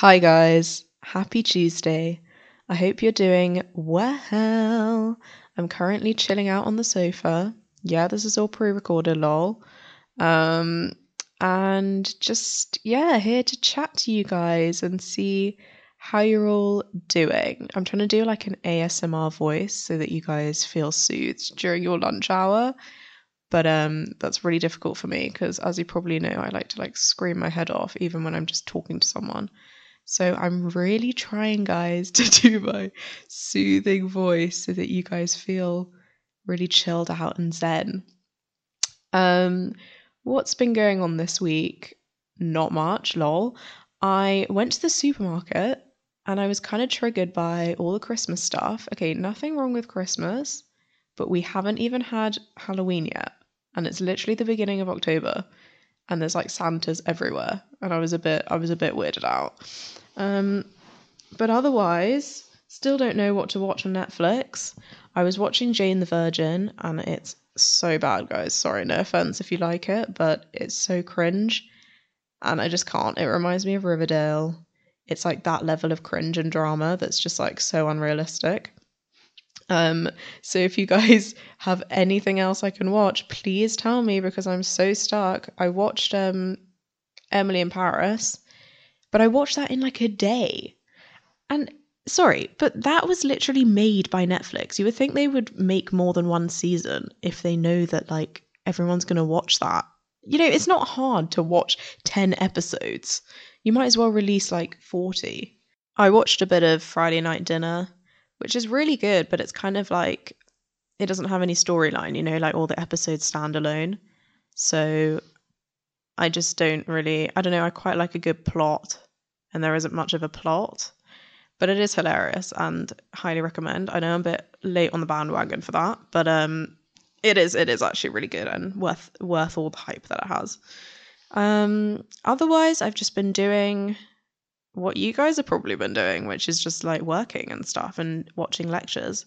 Hi, guys. Happy Tuesday. I hope you're doing well. I'm currently chilling out on the sofa. Yeah, this is all pre recorded, lol. Um, and just, yeah, here to chat to you guys and see how you're all doing. I'm trying to do like an ASMR voice so that you guys feel soothed during your lunch hour. But um that's really difficult for me because as you probably know, I like to like scream my head off even when I'm just talking to someone. So I'm really trying guys to do my soothing voice so that you guys feel really chilled out and zen. Um what's been going on this week? Not much, lol. I went to the supermarket and I was kind of triggered by all the Christmas stuff. Okay, nothing wrong with Christmas, but we haven't even had Halloween yet. And it's literally the beginning of October and there's like Santas everywhere. And I was a bit I was a bit weirded out. Um but otherwise, still don't know what to watch on Netflix. I was watching Jane the Virgin and it's so bad, guys. Sorry, no offense if you like it, but it's so cringe and I just can't. It reminds me of Riverdale it's like that level of cringe and drama that's just like so unrealistic. Um, so if you guys have anything else I can watch, please tell me because I'm so stuck. I watched um Emily in Paris, but I watched that in like a day. And sorry, but that was literally made by Netflix. You would think they would make more than one season if they know that like everyone's going to watch that. You know, it's not hard to watch 10 episodes you might as well release like 40. I watched a bit of Friday Night Dinner, which is really good, but it's kind of like it doesn't have any storyline, you know, like all the episodes stand alone. So I just don't really, I don't know, I quite like a good plot, and there isn't much of a plot, but it is hilarious and highly recommend. I know I'm a bit late on the bandwagon for that, but um, it is it is actually really good and worth worth all the hype that it has. Um, otherwise, I've just been doing what you guys have probably been doing, which is just like working and stuff and watching lectures.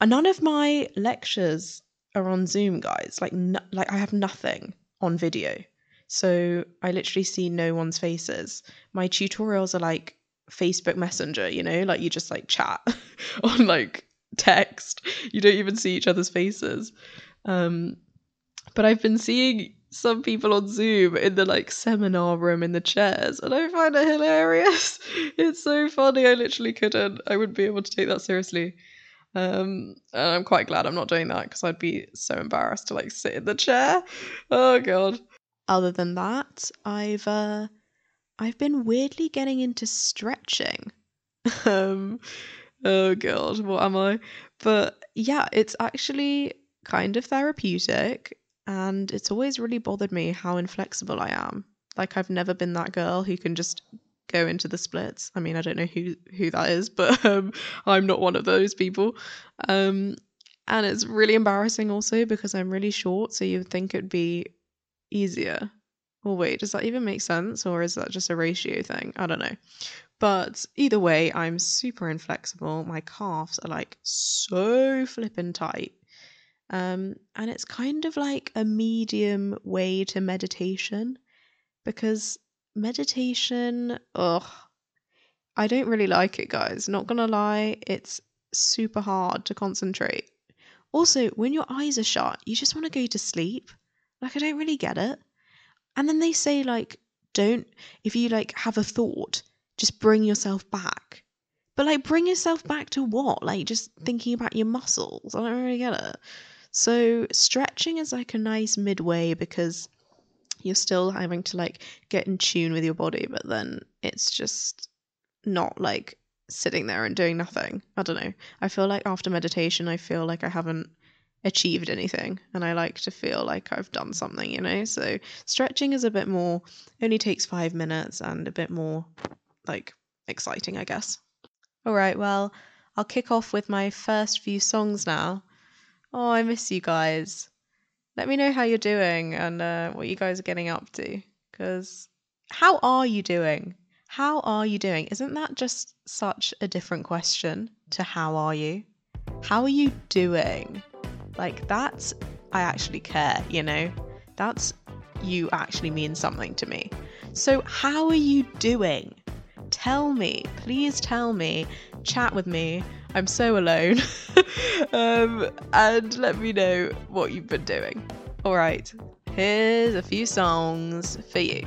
And none of my lectures are on Zoom, guys. Like, no, like I have nothing on video, so I literally see no one's faces. My tutorials are like Facebook Messenger, you know, like you just like chat on like text. You don't even see each other's faces. Um, but I've been seeing some people on Zoom in the like seminar room in the chairs, and I find it hilarious. It's so funny. I literally couldn't. I wouldn't be able to take that seriously. Um, and I'm quite glad I'm not doing that because I'd be so embarrassed to like sit in the chair. Oh god. Other than that, I've uh, I've been weirdly getting into stretching. um, oh god, what am I? But yeah, it's actually kind of therapeutic and it's always really bothered me how inflexible I am. Like I've never been that girl who can just go into the splits. I mean, I don't know who who that is, but um, I'm not one of those people. Um, and it's really embarrassing also because I'm really short, so you'd think it'd be easier. Well, wait, does that even make sense, or is that just a ratio thing? I don't know. But either way, I'm super inflexible. My calves are like so flippin' tight. Um, and it's kind of like a medium way to meditation because meditation, ugh, I don't really like it, guys. Not gonna lie, it's super hard to concentrate. Also, when your eyes are shut, you just want to go to sleep. Like, I don't really get it. And then they say, like, don't, if you like have a thought, just bring yourself back. But like, bring yourself back to what? Like, just thinking about your muscles. I don't really get it. So stretching is like a nice midway because you're still having to like get in tune with your body, but then it's just not like sitting there and doing nothing. I don't know. I feel like after meditation, I feel like I haven't achieved anything and I like to feel like I've done something, you know? So stretching is a bit more, only takes five minutes and a bit more like exciting, I guess. All right, well, I'll kick off with my first few songs now. Oh, I miss you guys. Let me know how you're doing and uh, what you guys are getting up to. Because how are you doing? How are you doing? Isn't that just such a different question to how are you? How are you doing? Like, that's, I actually care, you know? That's, you actually mean something to me. So, how are you doing? tell me, please tell me, chat with me. I'm so alone. um, and let me know what you've been doing. All right, here's a few songs for you.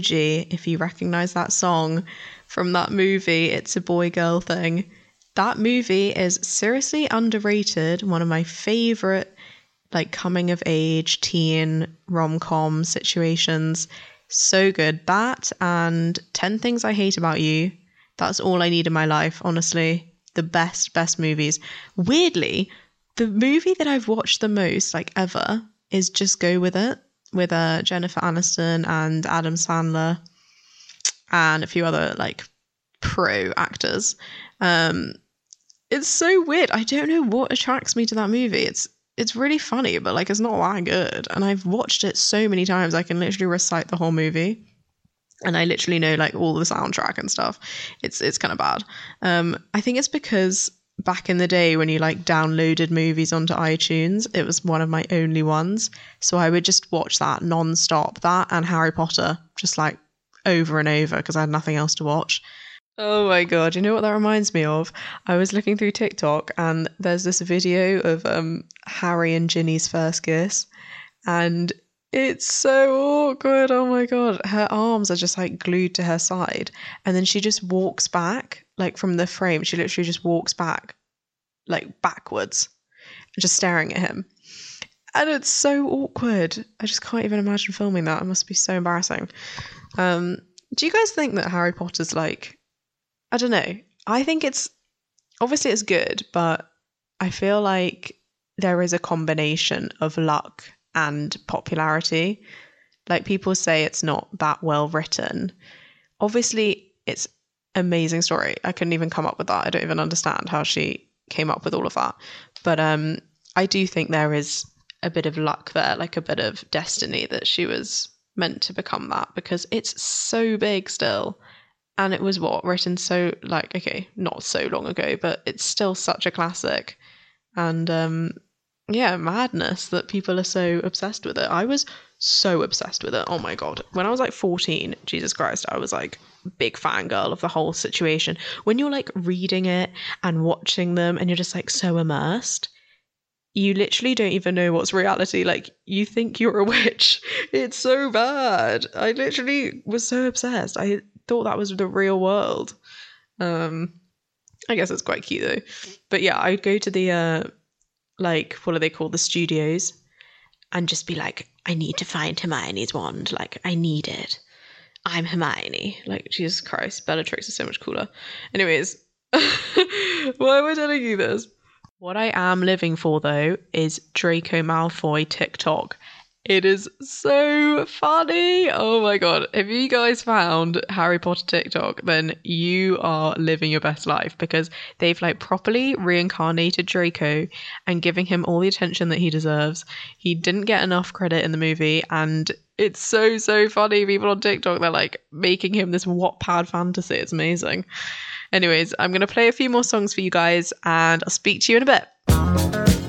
OG if you recognize that song from that movie, It's a Boy Girl Thing. That movie is seriously underrated. One of my favorite, like, coming of age teen rom com situations. So good. That and 10 Things I Hate About You. That's all I need in my life, honestly. The best, best movies. Weirdly, the movie that I've watched the most, like ever, is Just Go With It with uh, Jennifer Aniston and Adam Sandler and a few other like pro actors. Um, it's so weird. I don't know what attracts me to that movie. It's it's really funny, but like it's not that good. And I've watched it so many times. I can literally recite the whole movie. And I literally know like all the soundtrack and stuff. It's it's kind of bad. Um, I think it's because back in the day when you like downloaded movies onto iTunes, it was one of my only ones. So I would just watch that non-stop, that and Harry Potter, just like over and over because I had nothing else to watch. Oh my god, you know what that reminds me of? I was looking through TikTok and there's this video of um Harry and Ginny's first kiss and It's so awkward. Oh my god. Her arms are just like glued to her side. And then she just walks back, like from the frame. She literally just walks back, like backwards, just staring at him. And it's so awkward. I just can't even imagine filming that. It must be so embarrassing. Um, do you guys think that Harry Potter's like, I don't know. I think it's obviously it's good, but I feel like there is a combination of luck and popularity. Like people say it's not that well written. Obviously, it's amazing story. I couldn't even come up with that. I don't even understand how she came up with all of that. But um I do think there is a bit of luck there, like a bit of destiny that she was meant to become that because it's so big still. And it was what written so like okay, not so long ago, but it's still such a classic. And um yeah, madness that people are so obsessed with it. I was so obsessed with it. Oh my god. When I was like 14, Jesus Christ, I was like big fangirl of the whole situation. When you're like reading it and watching them and you're just like so immersed, you literally don't even know what's reality. Like you think you're a witch. It's so bad. I literally was so obsessed. I thought that was the real world. Um I guess it's quite cute though. But yeah, I'd go to the uh like what are they called? The studios and just be like, I need to find Hermione's wand. Like, I need it. I'm Hermione. Like, Jesus Christ, Bellatrix is so much cooler. Anyways, why am I telling you this? What I am living for though is Draco Malfoy TikTok. It is so funny. Oh my god. If you guys found Harry Potter TikTok, then you are living your best life because they've like properly reincarnated Draco and giving him all the attention that he deserves. He didn't get enough credit in the movie and it's so so funny. People on TikTok they're like making him this Wattpad fantasy. It's amazing. Anyways, I'm gonna play a few more songs for you guys and I'll speak to you in a bit.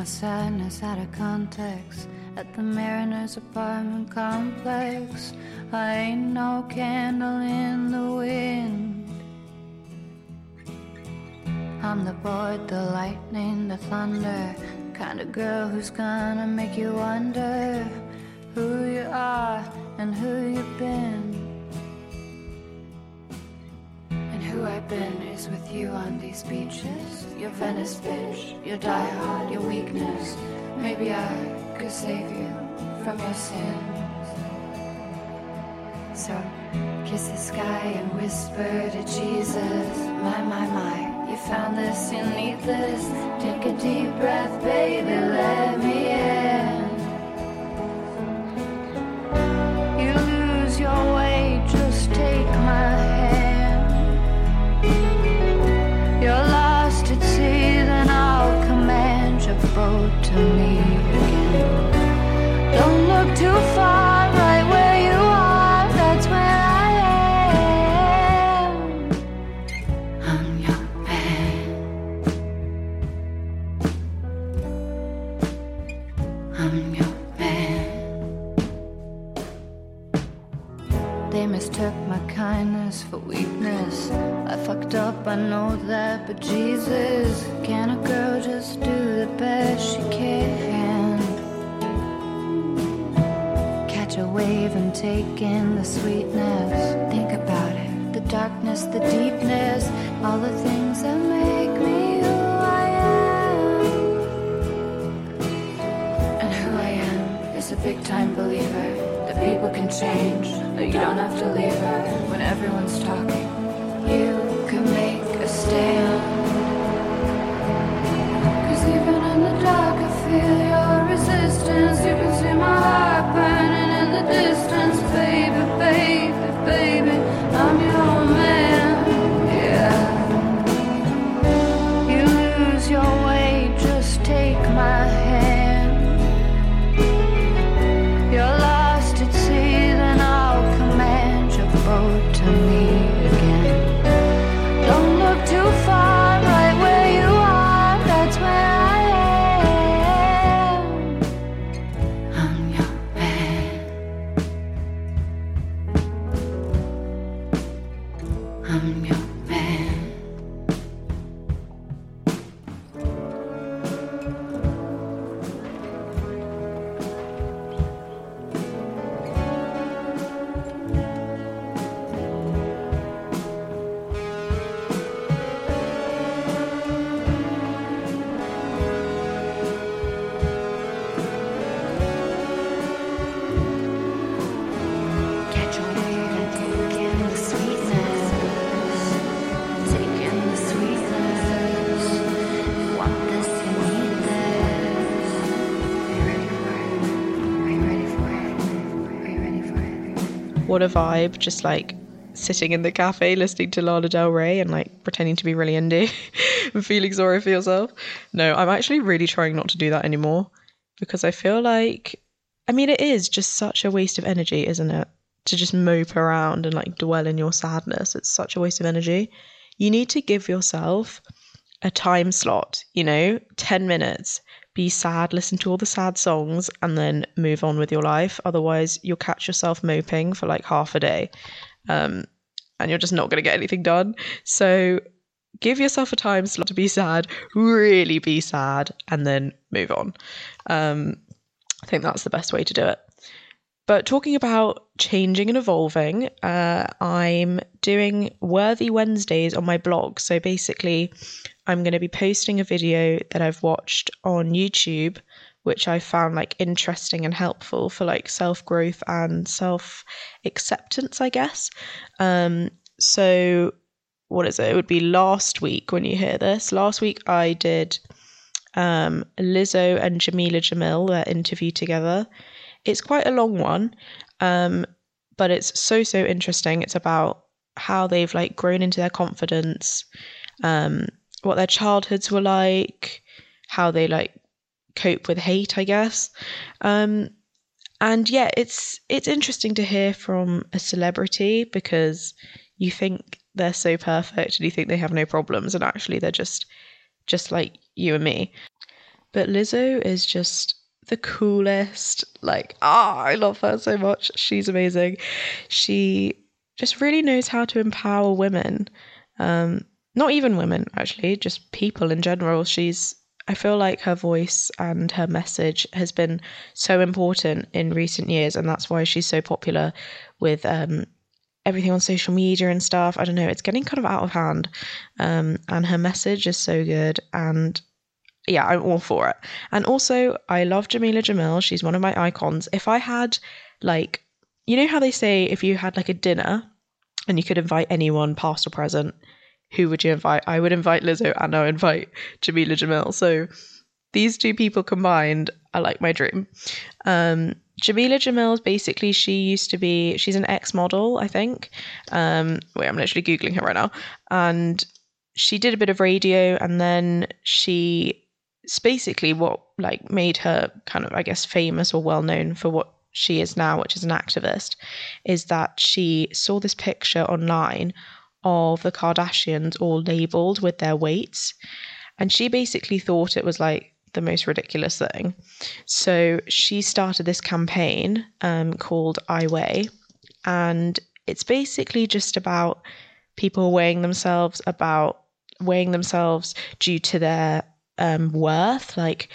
My sadness out of context at the Mariners apartment complex. I ain't no candle in the wind. I'm the boy, the lightning, the thunder. Kind of girl who's gonna make you wonder who you are and who you've been. And who I've been is with you on these beaches. Your Venice bitch, your diehard, your weakness. Maybe I could save you from your sins. So kiss the sky and whisper to Jesus. My, my, my, you found this, you need this. Take a deep breath, baby, let me in. Weakness. I fucked up, I know that, but Jesus, can a girl just do the best she can? Catch a wave and take in the sweetness. Think about it the darkness, the deepness, all the things that make me is a big time believer that people can change, that you don't have to leave her when everyone's talking. You can make a stand. Cause even in the dark, I feel your resistance. You can see my heart What a vibe, just like sitting in the cafe listening to Lana Del Rey and like pretending to be really indie and feeling sorry for yourself. No, I'm actually really trying not to do that anymore because I feel like, I mean, it is just such a waste of energy, isn't it? To just mope around and like dwell in your sadness. It's such a waste of energy. You need to give yourself a time slot, you know, 10 minutes. Be sad, listen to all the sad songs, and then move on with your life. Otherwise, you'll catch yourself moping for like half a day um, and you're just not going to get anything done. So give yourself a time slot to be sad, really be sad, and then move on. Um, I think that's the best way to do it. But talking about changing and evolving, uh, I'm doing Worthy Wednesdays on my blog. So basically, I'm going to be posting a video that I've watched on YouTube, which I found like interesting and helpful for like self growth and self acceptance, I guess. Um, so, what is it? It would be last week when you hear this. Last week, I did um, Lizzo and Jamila Jamil, their interview together. It's quite a long one, um, but it's so, so interesting. It's about how they've like grown into their confidence, um, what their childhoods were like, how they like cope with hate, I guess. Um, and yeah, it's it's interesting to hear from a celebrity because you think they're so perfect and you think they have no problems, and actually they're just just like you and me. But Lizzo is just the coolest. Like, ah, I love her so much. She's amazing. She just really knows how to empower women. Um, not even women, actually, just people in general. She's, I feel like her voice and her message has been so important in recent years, and that's why she's so popular with um, everything on social media and stuff. I don't know, it's getting kind of out of hand. Um, and her message is so good. And yeah, I'm all for it. And also, I love Jamila Jamil. She's one of my icons. If I had, like, you know how they say if you had like a dinner and you could invite anyone, past or present, who would you invite? I would invite Lizzo and I would invite Jamila Jamil. So these two people combined are like my dream. Um, Jamila Jamil is basically she used to be she's an ex model, I think. Um, wait, I'm literally googling her right now, and she did a bit of radio, and then she it's basically what like made her kind of I guess famous or well known for what she is now, which is an activist, is that she saw this picture online of the Kardashians all labeled with their weights. And she basically thought it was like the most ridiculous thing. So she started this campaign um, called I Weigh. And it's basically just about people weighing themselves, about weighing themselves due to their um, worth, like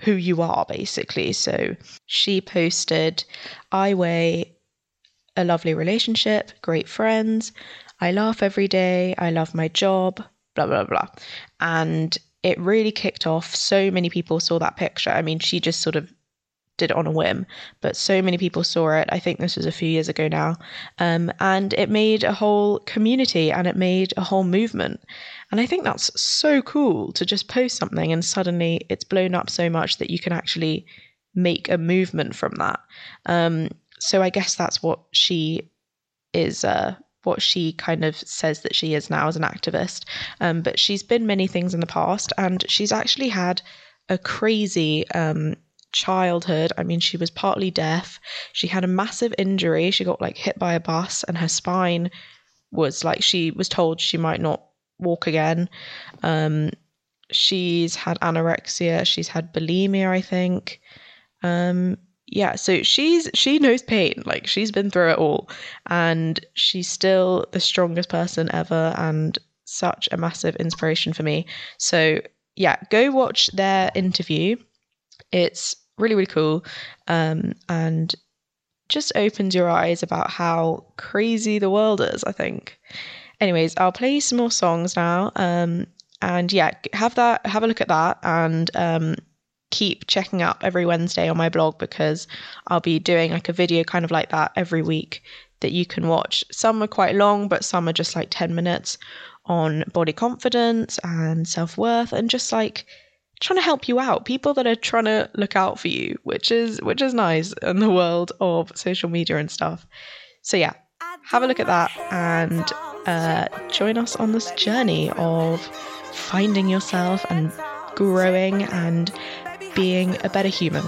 who you are, basically. So she posted, I weigh a lovely relationship, great friends. I laugh every day. I love my job, blah, blah, blah. And it really kicked off. So many people saw that picture. I mean, she just sort of did it on a whim, but so many people saw it. I think this was a few years ago now. Um, and it made a whole community and it made a whole movement. And I think that's so cool to just post something and suddenly it's blown up so much that you can actually make a movement from that. Um, so I guess that's what she is uh, what she kind of says that she is now as an activist. Um, but she's been many things in the past, and she's actually had a crazy um, childhood. I mean, she was partly deaf. She had a massive injury. She got like hit by a bus, and her spine was like she was told she might not walk again. Um, she's had anorexia. She's had bulimia, I think. Um, yeah, so she's she knows pain. Like she's been through it all, and she's still the strongest person ever, and such a massive inspiration for me. So yeah, go watch their interview. It's really really cool, um, and just opens your eyes about how crazy the world is. I think. Anyways, I'll play some more songs now. Um, and yeah, have that have a look at that and um keep checking up every Wednesday on my blog because I'll be doing like a video kind of like that every week that you can watch. Some are quite long, but some are just like 10 minutes on body confidence and self worth and just like trying to help you out people that are trying to look out for you which is which is nice in the world of social media and stuff so yeah have a look at that and uh, join us on this journey of finding yourself and growing and being a better human.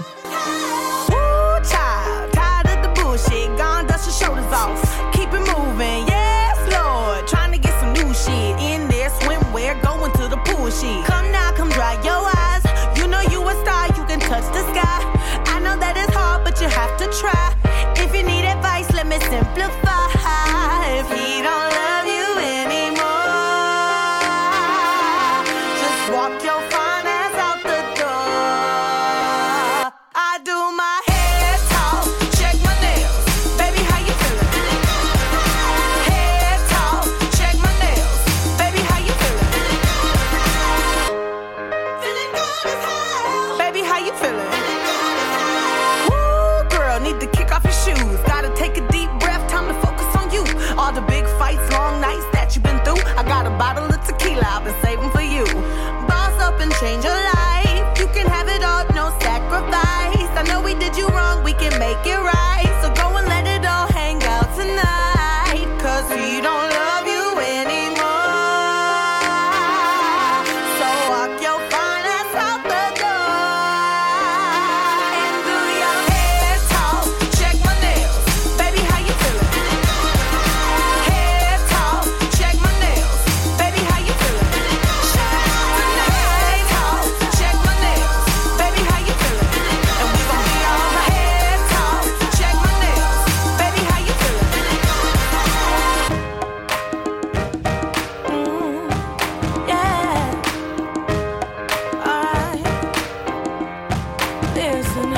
dancing.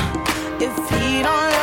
If he don't love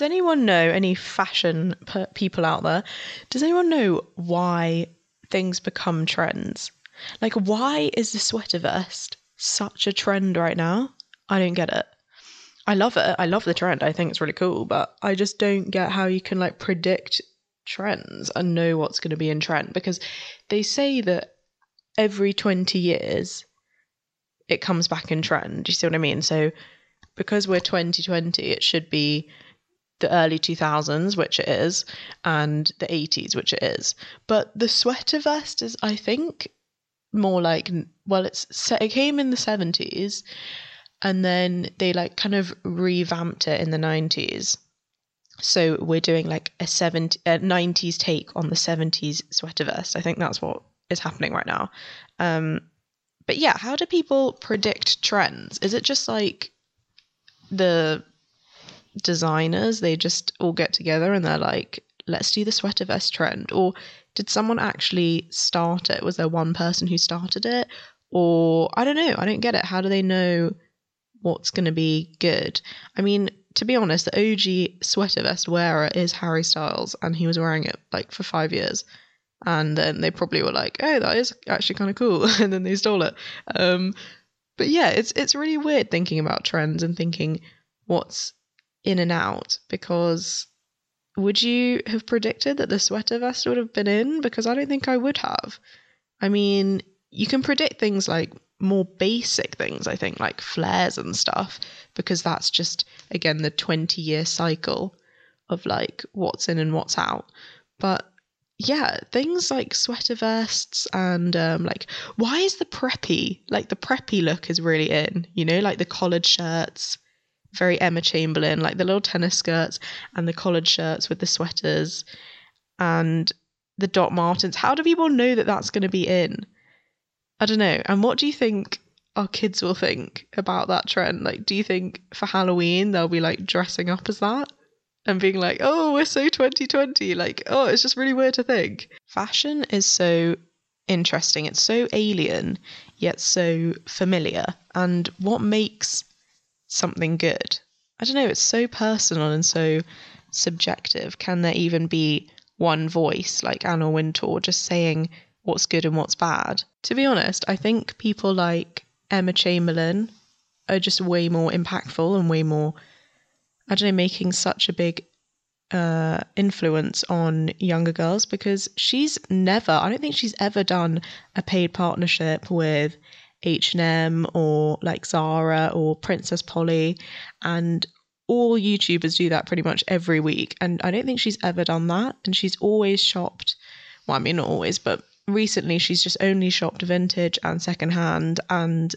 Does anyone know any fashion per- people out there? Does anyone know why things become trends? Like, why is the sweater vest such a trend right now? I don't get it. I love it. I love the trend. I think it's really cool, but I just don't get how you can like predict trends and know what's going to be in trend because they say that every 20 years it comes back in trend. You see what I mean? So because we're 2020, it should be the early 2000s, which it is, and the 80s, which it is. But the sweater vest is, I think, more like, well, it's it came in the 70s and then they like kind of revamped it in the 90s. So we're doing like a 70, a 90s take on the 70s sweater vest. I think that's what is happening right now. Um, but yeah, how do people predict trends? Is it just like the designers they just all get together and they're like let's do the sweater vest trend. Or did someone actually start it? Was there one person who started it? Or i don't know i don't get it. How do they know what's going to be good? I mean to be honest the og sweater vest wearer is harry styles and he was wearing it like for five years. And then they probably were like oh that is actually kind of cool and then they stole it. Um but yeah it's it's really weird thinking about trends and thinking what's in and out because would you have predicted that the sweater vest would have been in? Because I don't think I would have. I mean, you can predict things like more basic things, I think, like flares and stuff, because that's just, again, the 20 year cycle of like what's in and what's out. But yeah, things like sweater vests and um, like, why is the preppy, like the preppy look is really in, you know, like the collared shirts very Emma Chamberlain, like the little tennis skirts and the collared shirts with the sweaters and the Doc Martens. How do people know that that's going to be in? I don't know. And what do you think our kids will think about that trend? Like, do you think for Halloween they'll be like dressing up as that and being like, oh, we're so 2020? Like, oh, it's just really weird to think. Fashion is so interesting. It's so alien, yet so familiar. And what makes something good. I don't know, it's so personal and so subjective. Can there even be one voice like Anna Wintour just saying what's good and what's bad? To be honest, I think people like Emma Chamberlain are just way more impactful and way more, I don't know, making such a big uh, influence on younger girls because she's never, I don't think she's ever done a paid partnership with H&M or like Zara or Princess Polly. And all YouTubers do that pretty much every week. And I don't think she's ever done that. And she's always shopped well I mean not always but recently she's just only shopped vintage and secondhand. And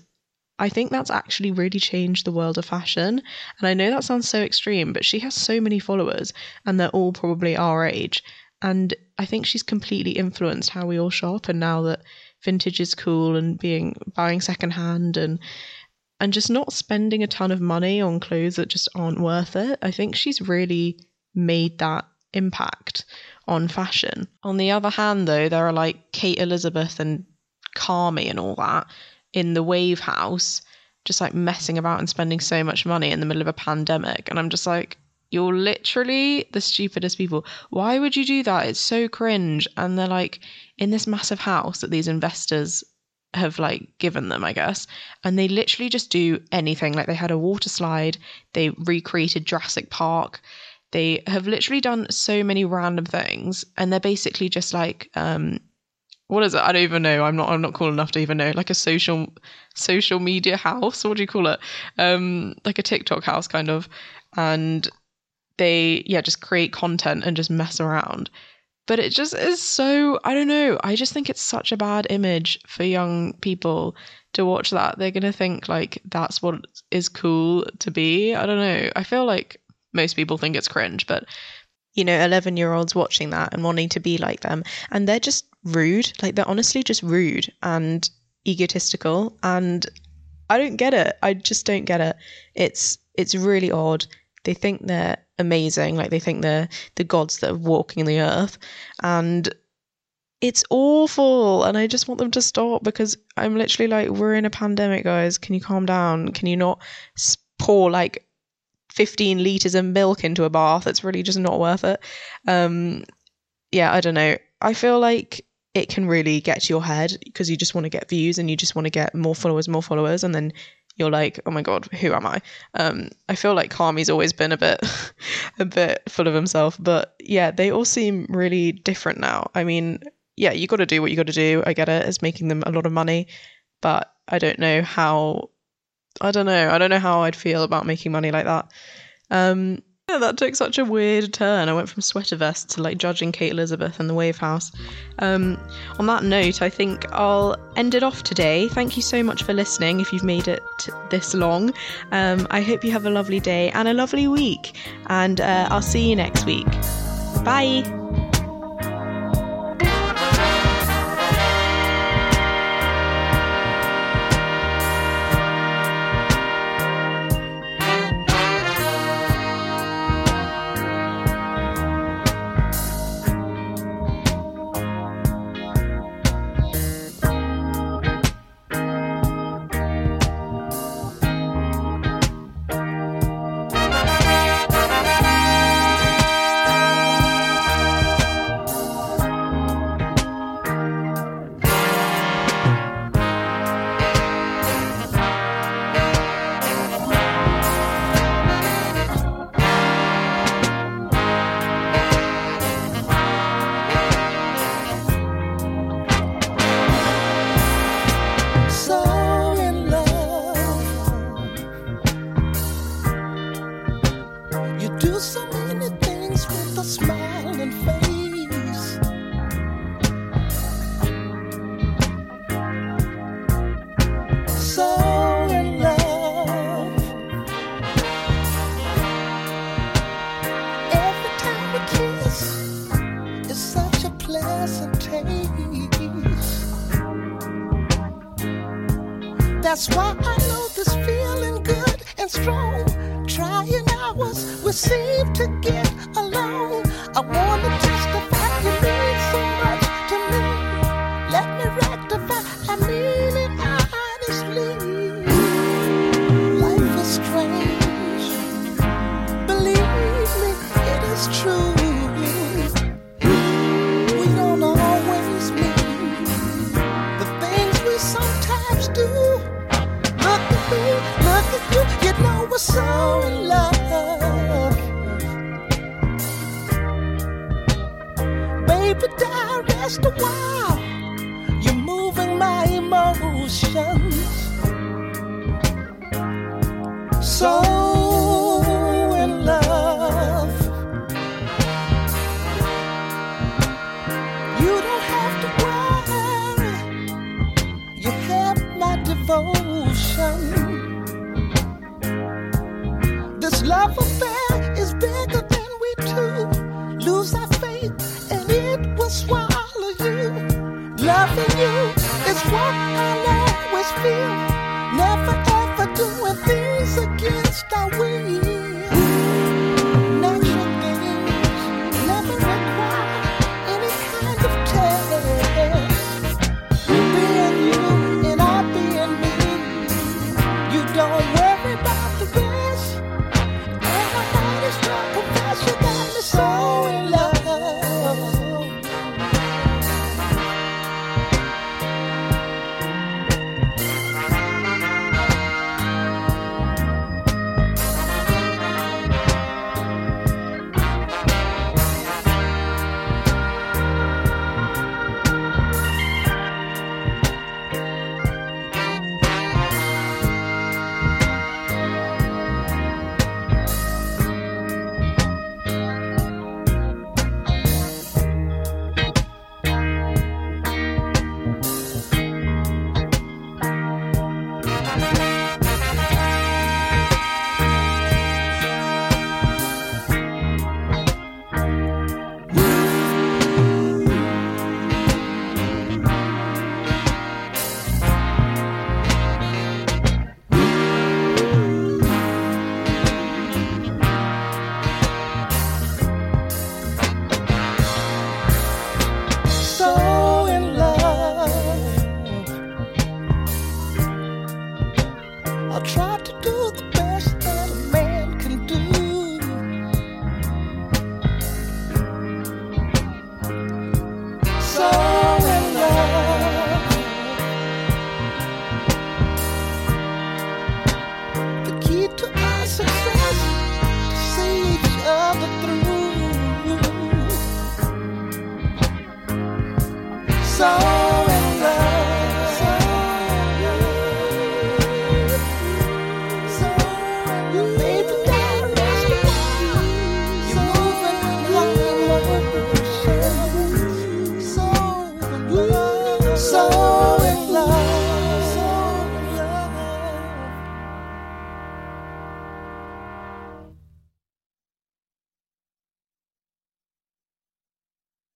I think that's actually really changed the world of fashion. And I know that sounds so extreme but she has so many followers and they're all probably our age. And I think she's completely influenced how we all shop. And now that vintage is cool and being buying secondhand and and just not spending a ton of money on clothes that just aren't worth it. I think she's really made that impact on fashion. On the other hand, though, there are like Kate Elizabeth and Carmi and all that in the Wave House, just like messing about and spending so much money in the middle of a pandemic. And I'm just like, you're literally the stupidest people. Why would you do that? It's so cringe. And they're like in this massive house that these investors have like given them, I guess. And they literally just do anything. Like they had a water slide, they recreated Jurassic Park. They have literally done so many random things. And they're basically just like, um, what is it? I don't even know. I'm not I'm not cool enough to even know. Like a social social media house. What do you call it? Um, like a TikTok house kind of. And they yeah just create content and just mess around. But it just is so i don't know i just think it's such a bad image for young people to watch that. They're going to think like that's what is cool to be. I don't know. I feel like most people think it's cringe but you know 11 year olds watching that and wanting to be like them and they're just rude. Like they're honestly just rude and egotistical and i don't get it. I just don't get it. It's it's really odd they think they're amazing like they think they're the gods that are walking the earth and it's awful and i just want them to stop because i'm literally like we're in a pandemic guys can you calm down can you not pour like 15 liters of milk into a bath. It's really just not worth it. Um, yeah, I don't know. I feel like it can really get to your head because you just want to get views and you just want to get more followers, more followers, and then you're like, oh my god, who am I? Um, I feel like Kami's always been a bit, a bit full of himself, but yeah, they all seem really different now. I mean, yeah, you got to do what you got to do. I get it. It's making them a lot of money, but I don't know how. I don't know. I don't know how I'd feel about making money like that. Um, yeah, that took such a weird turn. I went from sweater vest to like judging Kate Elizabeth and the Wave House. Um, on that note, I think I'll end it off today. Thank you so much for listening. If you've made it this long, um, I hope you have a lovely day and a lovely week. And uh, I'll see you next week. Bye.